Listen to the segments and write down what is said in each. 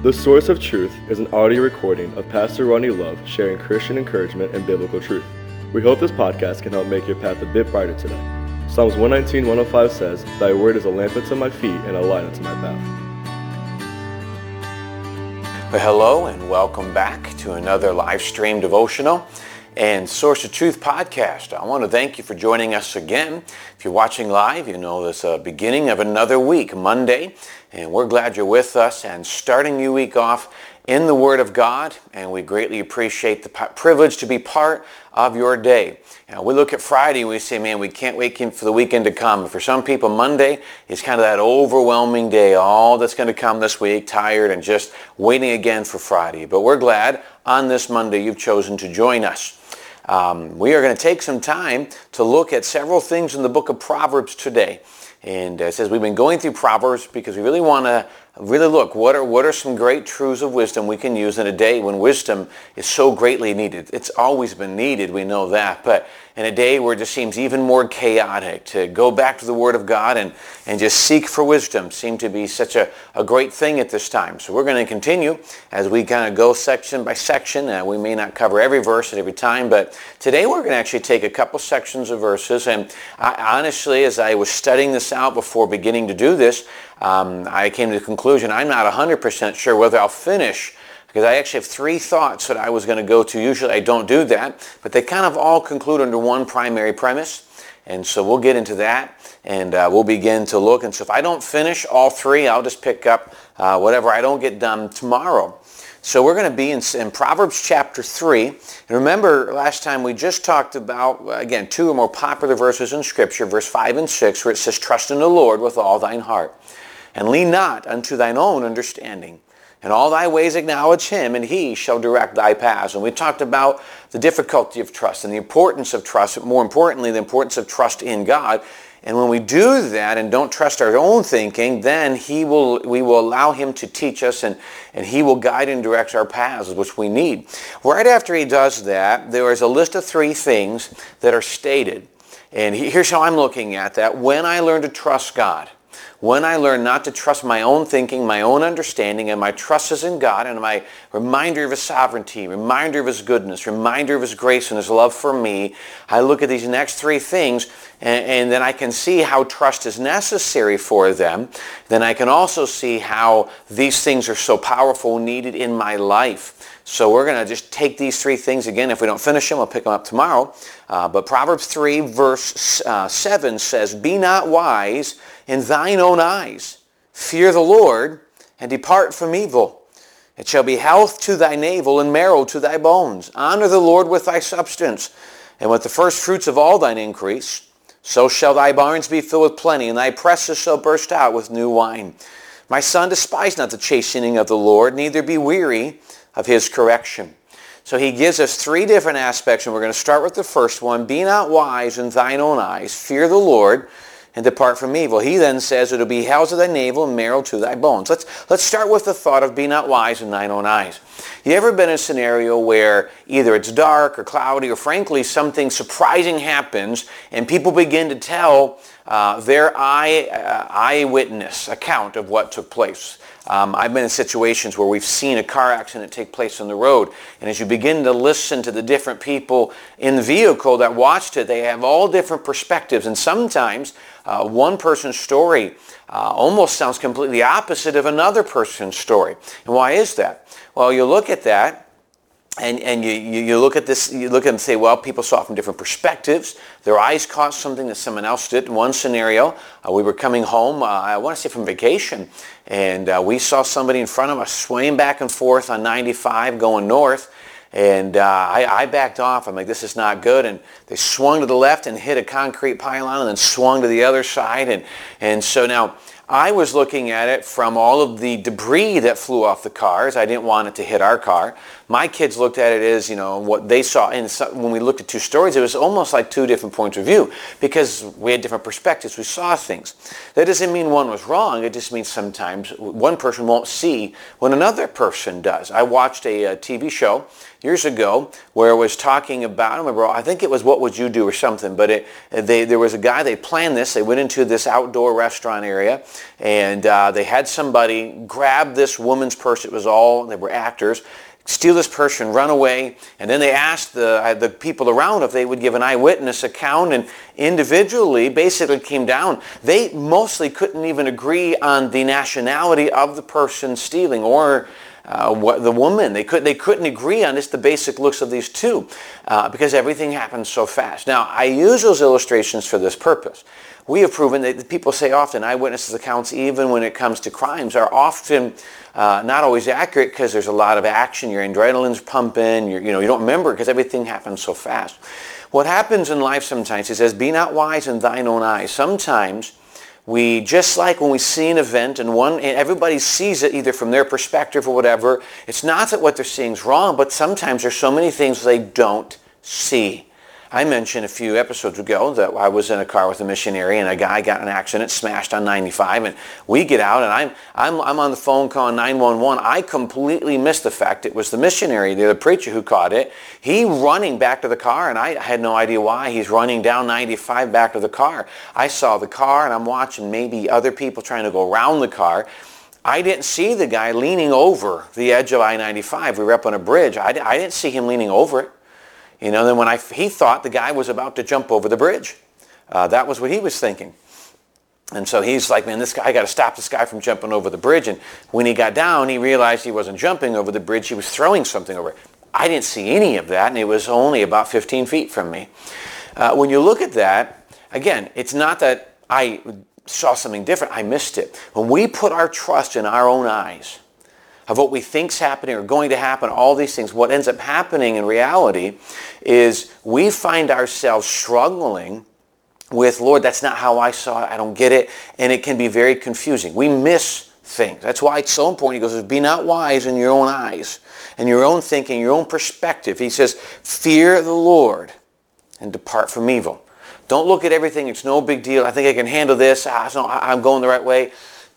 The Source of Truth is an audio recording of Pastor Ronnie Love sharing Christian encouragement and biblical truth. We hope this podcast can help make your path a bit brighter today. Psalms 119, 105 says, Thy word is a lamp unto my feet and a light unto my path. Well, hello and welcome back to another live stream devotional and Source of Truth podcast. I want to thank you for joining us again. If you're watching live, you know this uh, beginning of another week, Monday, and we're glad you're with us and starting your week off in the Word of God, and we greatly appreciate the privilege to be part of your day. Know, we look at Friday and we say, man, we can't wait for the weekend to come. For some people, Monday is kind of that overwhelming day, all that's going to come this week, tired and just waiting again for Friday. But we're glad on this Monday you've chosen to join us. Um, we are going to take some time to look at several things in the book of Proverbs today. And uh, it says we've been going through Proverbs because we really want to really look what are what are some great truths of wisdom we can use in a day when wisdom is so greatly needed. It's always been needed, we know that, but in a day where it just seems even more chaotic to go back to the Word of God and, and just seek for wisdom seemed to be such a, a great thing at this time. So we're going to continue as we kind of go section by section. Uh, we may not cover every verse at every time, but today we're going to actually take a couple sections of verses. And I, honestly, as I was studying this out before beginning to do this, um, I came to the conclusion I'm not 100% sure whether I'll finish because I actually have three thoughts that I was going to go to. Usually I don't do that, but they kind of all conclude under one primary premise. And so we'll get into that and uh, we'll begin to look. And so if I don't finish all three, I'll just pick up uh, whatever I don't get done tomorrow. So we're going to be in, in, Proverbs chapter 3. And remember, last time we just talked about, again, two or more popular verses in Scripture, verse 5 and 6, where it says, Trust in the Lord with all thine heart and lean not unto thine own understanding. In all thy ways acknowledge him, and he shall direct thy paths. And we talked about the difficulty of trust and the importance of trust, but more importantly, the importance of trust in God. And when we do that and don't trust our own thinking, then he will, we will allow him to teach us and, and he will guide and direct our paths, which we need. Right after he does that, there is a list of three things that are stated. And here's how I'm looking at that. When I learn to trust God, when I learn not to trust my own thinking, my own understanding, and my trust is in God, and my reminder of His sovereignty, reminder of His goodness, reminder of His grace and His love for me, I look at these next three things, and, and then I can see how trust is necessary for them. Then I can also see how these things are so powerful, needed in my life. So we're going to just take these three things again. If we don't finish them, we'll pick them up tomorrow. Uh, but Proverbs 3 verse uh, 7 says, Be not wise in thine own eyes. Fear the Lord and depart from evil. It shall be health to thy navel and marrow to thy bones. Honor the Lord with thy substance and with the first fruits of all thine increase. So shall thy barns be filled with plenty, and thy presses shall burst out with new wine. My son, despise not the chastening of the Lord, neither be weary of his correction. So he gives us three different aspects, and we're going to start with the first one. Be not wise in thine own eyes. Fear the Lord and depart from evil. He then says, it'll be hell to thy navel and marrow to thy bones. Let's, let's start with the thought of be not wise in thine own eyes. You ever been in a scenario where either it's dark or cloudy or frankly something surprising happens and people begin to tell uh, their eye, uh, eyewitness account of what took place? Um, I've been in situations where we've seen a car accident take place on the road, and as you begin to listen to the different people in the vehicle that watched it, they have all different perspectives, and sometimes uh, one person's story uh, almost sounds completely opposite of another person's story. And why is that? Well, you look at that, and, and you, you, look at this, you look at it and say, well, people saw it from different perspectives. Their eyes caught something that someone else did. In one scenario, uh, we were coming home, uh, I want to say from vacation, and uh, we saw somebody in front of us swaying back and forth on 95 going north. And uh, I, I, backed off. I'm like, this is not good. And they swung to the left and hit a concrete pylon and then swung to the other side. And, and so now I was looking at it from all of the debris that flew off the cars. I didn't want it to hit our car. My kids looked at it as, you know, what they saw. And when we looked at two stories, it was almost like two different points of view because we had different perspectives. We saw things. That doesn't mean one was wrong. It just means sometimes one person won't see what another person does. I watched a, a TV show years ago where it was talking about, I remember, I think it was What Would You Do or something, but it, they, there was a guy, they planned this, they went into this outdoor restaurant area And uh, they had somebody grab this woman's purse. It was all, they were actors, steal this purse and run away. And then they asked the, uh, the people around if they would give an eyewitness account and individually basically came down. They mostly couldn't even agree on the nationality of the person stealing or uh, what, the woman. They, could, they couldn't agree on just the basic looks of these two uh, because everything happens so fast. Now, I use those illustrations for this purpose. We have proven that people say often eyewitnesses accounts, even when it comes to crimes, are often uh, not always accurate because there's a lot of action. Your adrenaline's pumping. you know, you don't remember because everything happens so fast. What happens in life sometimes, he says, be not wise in thine own eyes. Sometimes we just like when we see an event and one and everybody sees it either from their perspective or whatever it's not that what they're seeing is wrong but sometimes there's so many things they don't see I mentioned a few episodes ago that I was in a car with a missionary and a guy got an accident, smashed on 95, and we get out and I'm, I'm, I'm on the phone calling 911. I completely missed the fact it was the missionary, the preacher who caught it. He running back to the car and I had no idea why. He's running down 95 back to the car. I saw the car and I'm watching maybe other people trying to go around the car. I didn't see the guy leaning over the edge of I-95. We were up on a bridge. I, I didn't see him leaning over it. You know, then when I, he thought the guy was about to jump over the bridge. Uh, that was what he was thinking. And so he's like, man, this guy, I got to stop this guy from jumping over the bridge. And when he got down, he realized he wasn't jumping over the bridge. He was throwing something over. I didn't see any of that, and it was only about 15 feet from me. Uh, when you look at that, again, it's not that I saw something different. I missed it. When we put our trust in our own eyes, of what we think's happening or going to happen, all these things, what ends up happening in reality is we find ourselves struggling with, Lord, that's not how I saw it. I don't get it. And it can be very confusing. We miss things. That's why it's so important. He goes, be not wise in your own eyes and your own thinking, your own perspective. He says, fear the Lord and depart from evil. Don't look at everything. It's no big deal. I think I can handle this. Ah, I'm going the right way.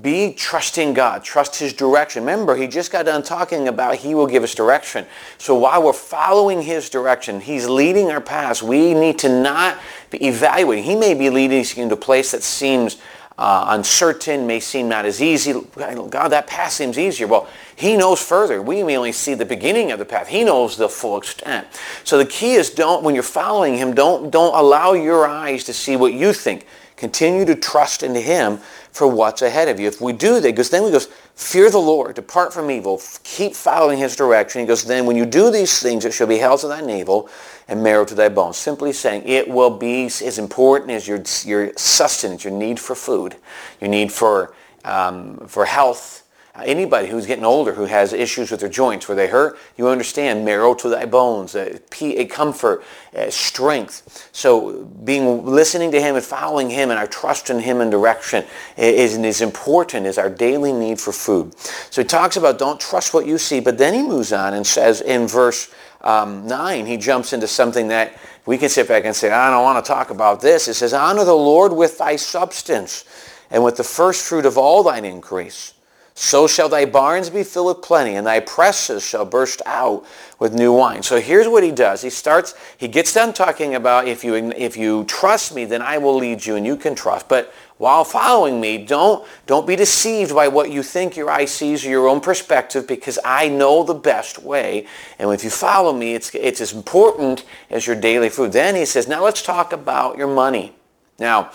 Be trusting God. Trust his direction. Remember, he just got done talking about he will give us direction. So while we're following his direction, he's leading our paths. We need to not be evaluating. He may be leading us into a place that seems uh, uncertain, may seem not as easy. God, that path seems easier. Well, he knows further. We may only see the beginning of the path. He knows the full extent. So the key is don't, when you're following him, don't, don't allow your eyes to see what you think. Continue to trust into him for what's ahead of you. If we do that, because then we goes, fear the Lord, depart from evil, keep following his direction. He goes, then when you do these things, it shall be health to thy navel and marrow to thy bones. Simply saying it will be as important as your, your sustenance, your need for food, your need for, um, for health, anybody who's getting older who has issues with their joints where they hurt, you understand marrow to thy bones, uh, a, a uh, comfort, a strength. So being listening to him and following him and our trust in him and direction is as important as our daily need for food. So he talks about don't trust what you see, but then he moves on and says in verse um, 9, he jumps into something that we can sit back and say, I don't want to talk about this. It says, honor the Lord with thy substance and with the first fruit of all thine increase. So shall thy barns be filled with plenty, and thy presses shall burst out with new wine. So here's what he does. He starts, he gets done talking about if you, if you trust me, then I will lead you and you can trust. But while following me, don't, don't be deceived by what you think your eye sees or your own perspective because I know the best way. And if you follow me, it's, it's as important as your daily food. Then he says, now let's talk about your money. Now,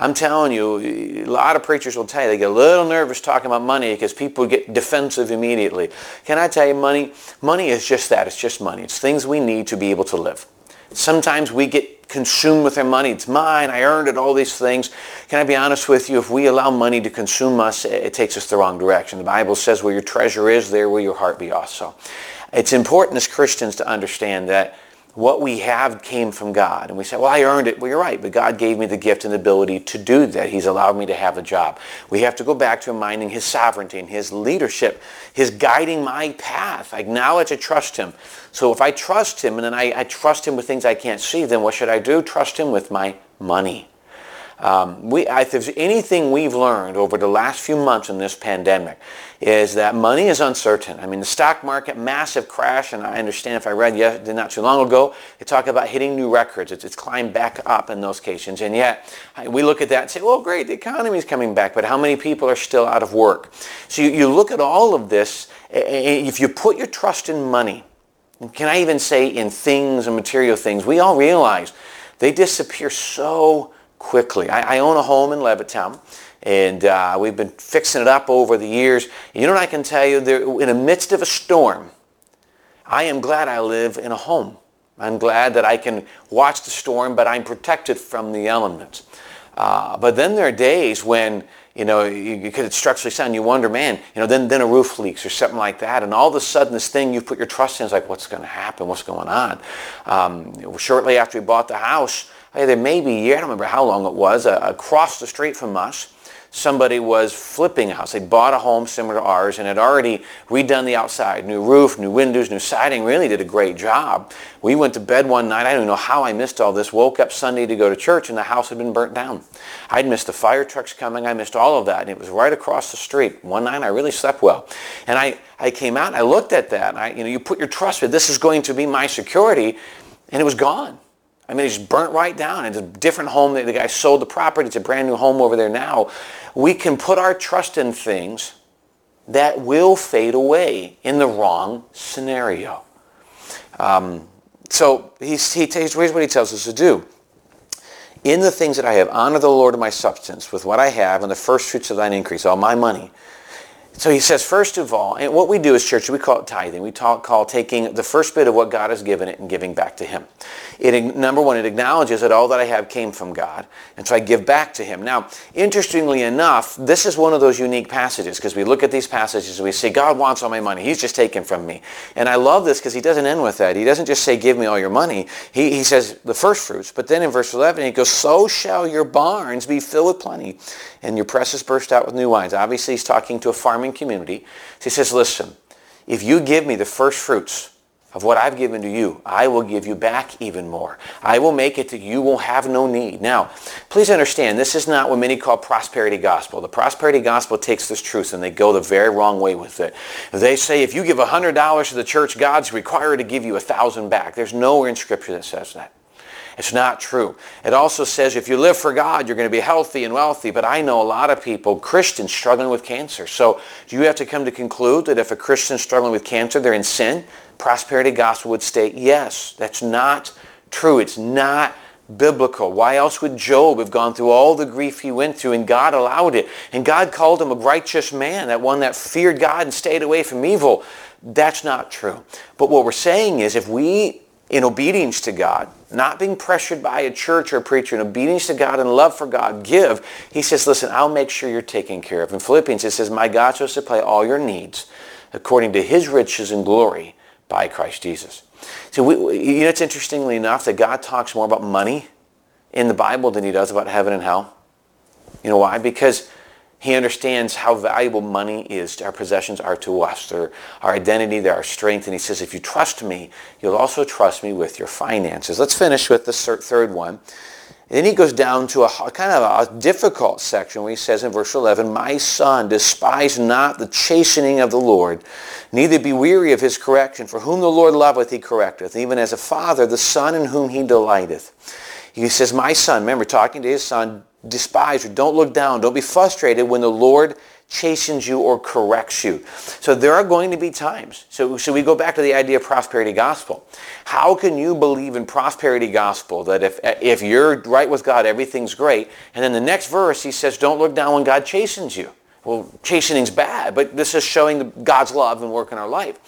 I'm telling you, a lot of preachers will tell you they get a little nervous talking about money because people get defensive immediately. Can I tell you money? Money is just that. It's just money. It's things we need to be able to live. Sometimes we get consumed with our money. It's mine. I earned it. All these things. Can I be honest with you? If we allow money to consume us, it takes us the wrong direction. The Bible says where your treasure is, there will your heart be also. It's important as Christians to understand that what we have came from God. And we say, well, I earned it. Well, you're right, but God gave me the gift and the ability to do that. He's allowed me to have a job. We have to go back to reminding his sovereignty and his leadership, his guiding my path. I acknowledge I trust him. So if I trust him and then I, I trust him with things I can't see, then what should I do? Trust him with my money. Um, we, if there's anything we've learned over the last few months in this pandemic, is that money is uncertain. I mean, the stock market, massive crash, and I understand if I read yes, not too long ago, they talk about hitting new records. It's, it's climbed back up in those cases. And yet, we look at that and say, well, great, the economy is coming back, but how many people are still out of work? So you, you look at all of this, if you put your trust in money, can I even say in things and material things, we all realize they disappear so quickly. I, I own a home in Levittown and uh, we've been fixing it up over the years. You know what I can tell you? There, in the midst of a storm, I am glad I live in a home. I'm glad that I can watch the storm, but I'm protected from the elements. Uh, but then there are days when, you know, because it's structurally sound, you wonder, man, you know, then, then a roof leaks or something like that. And all of a sudden this thing you put your trust in is like, what's going to happen? What's going on? Um, shortly after we bought the house, there may be a year, I don't remember how long it was, uh, across the street from us, somebody was flipping a house. They bought a home similar to ours and had already redone the outside. New roof, new windows, new siding, really did a great job. We went to bed one night. I don't know how I missed all this. Woke up Sunday to go to church and the house had been burnt down. I'd missed the fire trucks coming. I missed all of that. And it was right across the street. One night I really slept well. And I, I came out and I looked at that. I, you know, you put your trust in this is going to be my security. And it was gone. I mean, it just burnt right down. It's a different home. The guy sold the property. It's a brand new home over there now. We can put our trust in things that will fade away in the wrong scenario. Um, so he's, he, here's what he tells us to do. In the things that I have, honor the Lord of my substance with what I have and the first fruits of thine increase, all my money. So he says, first of all, and what we do as church, we call it tithing. We talk, call taking the first bit of what God has given it and giving back to him. It, number one, it acknowledges that all that I have came from God, and so I give back to him. Now, interestingly enough, this is one of those unique passages because we look at these passages and we say, God wants all my money. He's just taken from me. And I love this because he doesn't end with that. He doesn't just say, give me all your money. He, he says the first fruits, but then in verse 11, he goes, so shall your barns be filled with plenty, and your presses burst out with new wines. Obviously, he's talking to a farming community. So he says, listen, if you give me the first fruits of what I've given to you, I will give you back even more. I will make it that you will have no need. Now, please understand, this is not what many call prosperity gospel. The prosperity gospel takes this truth and they go the very wrong way with it. They say if you give $100 to the church, God's required to give you a thousand back. There's nowhere in Scripture that says that. It's not true. It also says if you live for God, you're going to be healthy and wealthy. But I know a lot of people, Christians, struggling with cancer. So do you have to come to conclude that if a Christian is struggling with cancer, they're in sin? Prosperity gospel would state, yes, that's not true. It's not biblical. Why else would Job have gone through all the grief he went through and God allowed it? And God called him a righteous man, that one that feared God and stayed away from evil. That's not true. But what we're saying is if we in obedience to God, not being pressured by a church or a preacher, in obedience to God and love for God, give. He says, listen, I'll make sure you're taken care of. In Philippians, it says, my God shall supply all your needs according to his riches and glory by Christ Jesus. So we, you know, it's interestingly enough that God talks more about money in the Bible than he does about heaven and hell. You know why? Because he understands how valuable money is, our possessions are to us. They're our identity, they're our strength. And he says, if you trust me, you'll also trust me with your finances. Let's finish with the third one. And then he goes down to a kind of a difficult section where he says in verse 11, My son, despise not the chastening of the Lord, neither be weary of his correction. For whom the Lord loveth, he correcteth, even as a father, the son in whom he delighteth. He says, My son, remember talking to his son, despise or don't look down. Don't be frustrated when the Lord chastens you or corrects you. So there are going to be times. So, so we go back to the idea of prosperity gospel. How can you believe in prosperity gospel that if, if you're right with God, everything's great, and then the next verse he says, don't look down when God chastens you. Well, chastening's bad, but this is showing God's love and work in our life.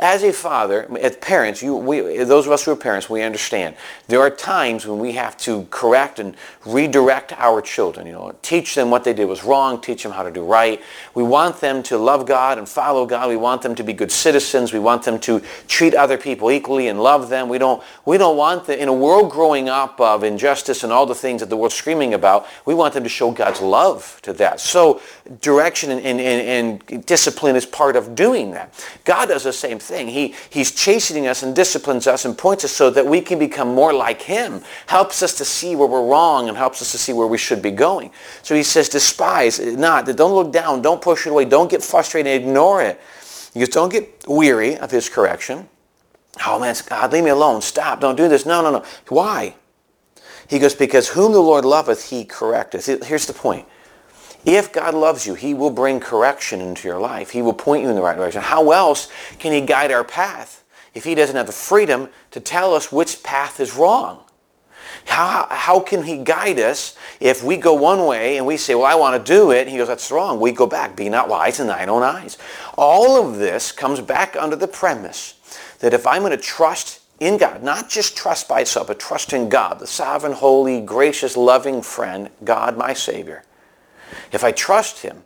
As a father, as parents, you, we, those of us who are parents, we understand. There are times when we have to correct and redirect our children. You know, teach them what they did was wrong, teach them how to do right. We want them to love God and follow God. We want them to be good citizens. We want them to treat other people equally and love them. We don't, we don't want them, in a world growing up of injustice and all the things that the world's screaming about, we want them to show God's love to that. So direction and, and, and, and discipline is part of doing that. God does the same thing thing. He, he's chastening us and disciplines us and points us so that we can become more like him. Helps us to see where we're wrong and helps us to see where we should be going. So he says, despise not. Don't look down. Don't push it away. Don't get frustrated. Ignore it. Goes, don't get weary of his correction. Oh man, God, leave me alone. Stop. Don't do this. No, no, no. Why? He goes, because whom the Lord loveth, he correcteth. Here's the point. If God loves you, he will bring correction into your life. He will point you in the right direction. How else can he guide our path if he doesn't have the freedom to tell us which path is wrong? How, how can he guide us if we go one way and we say, well, I want to do it. and He goes, that's wrong. We go back. Be not wise in thine own eyes. All of this comes back under the premise that if I'm going to trust in God, not just trust by itself, but trust in God, the sovereign, holy, gracious, loving friend, God, my Savior, if I trust him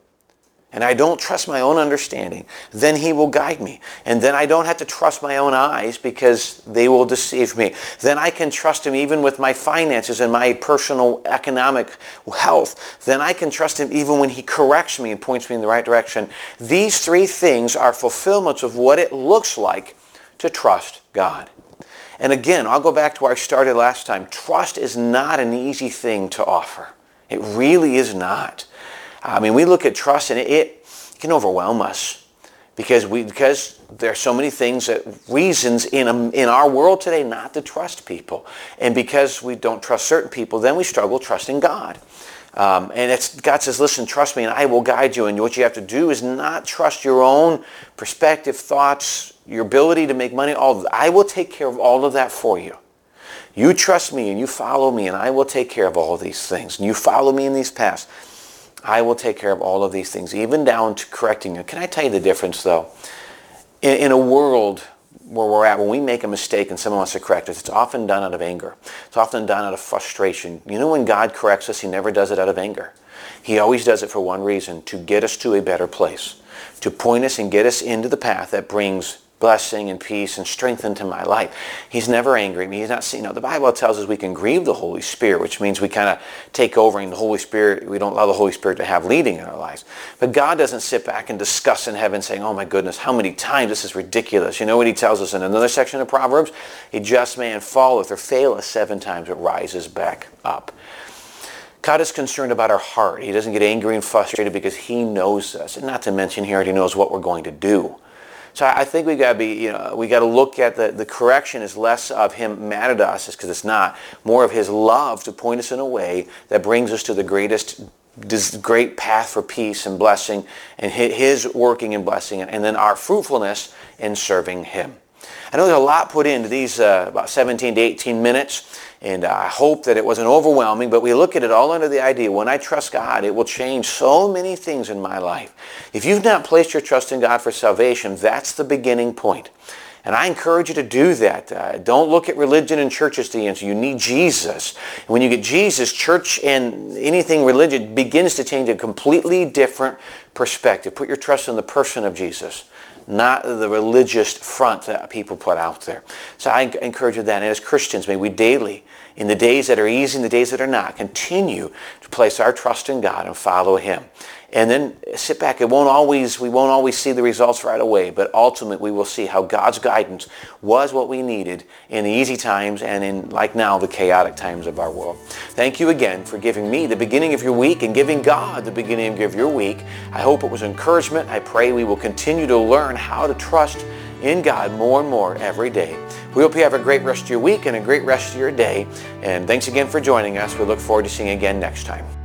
and I don't trust my own understanding, then he will guide me. And then I don't have to trust my own eyes because they will deceive me. Then I can trust him even with my finances and my personal economic health. Then I can trust him even when he corrects me and points me in the right direction. These three things are fulfillments of what it looks like to trust God. And again, I'll go back to where I started last time. Trust is not an easy thing to offer. It really is not. I mean, we look at trust and it, it can overwhelm us because we because there are so many things that reasons in a, in our world today not to trust people, and because we don't trust certain people, then we struggle trusting God. Um, and God says, listen, trust me and I will guide you. And what you have to do is not trust your own perspective, thoughts, your ability to make money. All I will take care of all of that for you. You trust me and you follow me and I will take care of all these things. And you follow me in these paths. I will take care of all of these things, even down to correcting you. Can I tell you the difference, though? In, in, a world where we're at, when we make a mistake and someone wants to correct us, it's often done out of anger. It's often done out of frustration. You know, when God corrects us, he never does it out of anger. He always does it for one reason, to get us to a better place, to point us and get us into the path that brings blessing and peace and strength into my life. He's never angry at me. He's not, you know, the Bible tells us we can grieve the Holy Spirit, which means we kind of take over in the Holy Spirit. We don't allow the Holy Spirit to have leading in our lives. But God doesn't sit back and discuss in heaven saying, oh my goodness, how many times this is ridiculous. You know what he tells us in another section of Proverbs? A just man falleth or faileth seven times, but rises back up. God is concerned about our heart. He doesn't get angry and frustrated because he knows us. And not to mention he already knows what we're going to do. So I think we got to be, you know, we got to look at the, the correction is less of him mad at us, because it's not, more of his love to point us in a way that brings us to the greatest this great path for peace and blessing and his working and blessing and then our fruitfulness in serving him. I know there's a lot put into these uh, about 17 to 18 minutes, and I hope that it wasn't overwhelming, but we look at it all under the idea, when I trust God, it will change so many things in my life. If you've not placed your trust in God for salvation, that's the beginning point. And I encourage you to do that. Uh, don't look at religion and church as the answer. You need Jesus. When you get Jesus, church and anything religion begins to change a completely different perspective. Put your trust in the person of Jesus not the religious front that people put out there. So I encourage you that. As Christians, may we daily, in the days that are easy and the days that are not, continue to place our trust in God and follow Him and then sit back. It won't always, we won't always see the results right away, but ultimately we will see how God's guidance was what we needed in the easy times and in, like now, the chaotic times of our world. Thank you again for giving me the beginning of your week and giving God the beginning of your week. I hope it was encouragement. I pray we will continue to learn how to trust in God more and more every day. We hope you have a great rest of your week and a great rest of your day. And thanks again for joining us. We look forward to seeing you again next time.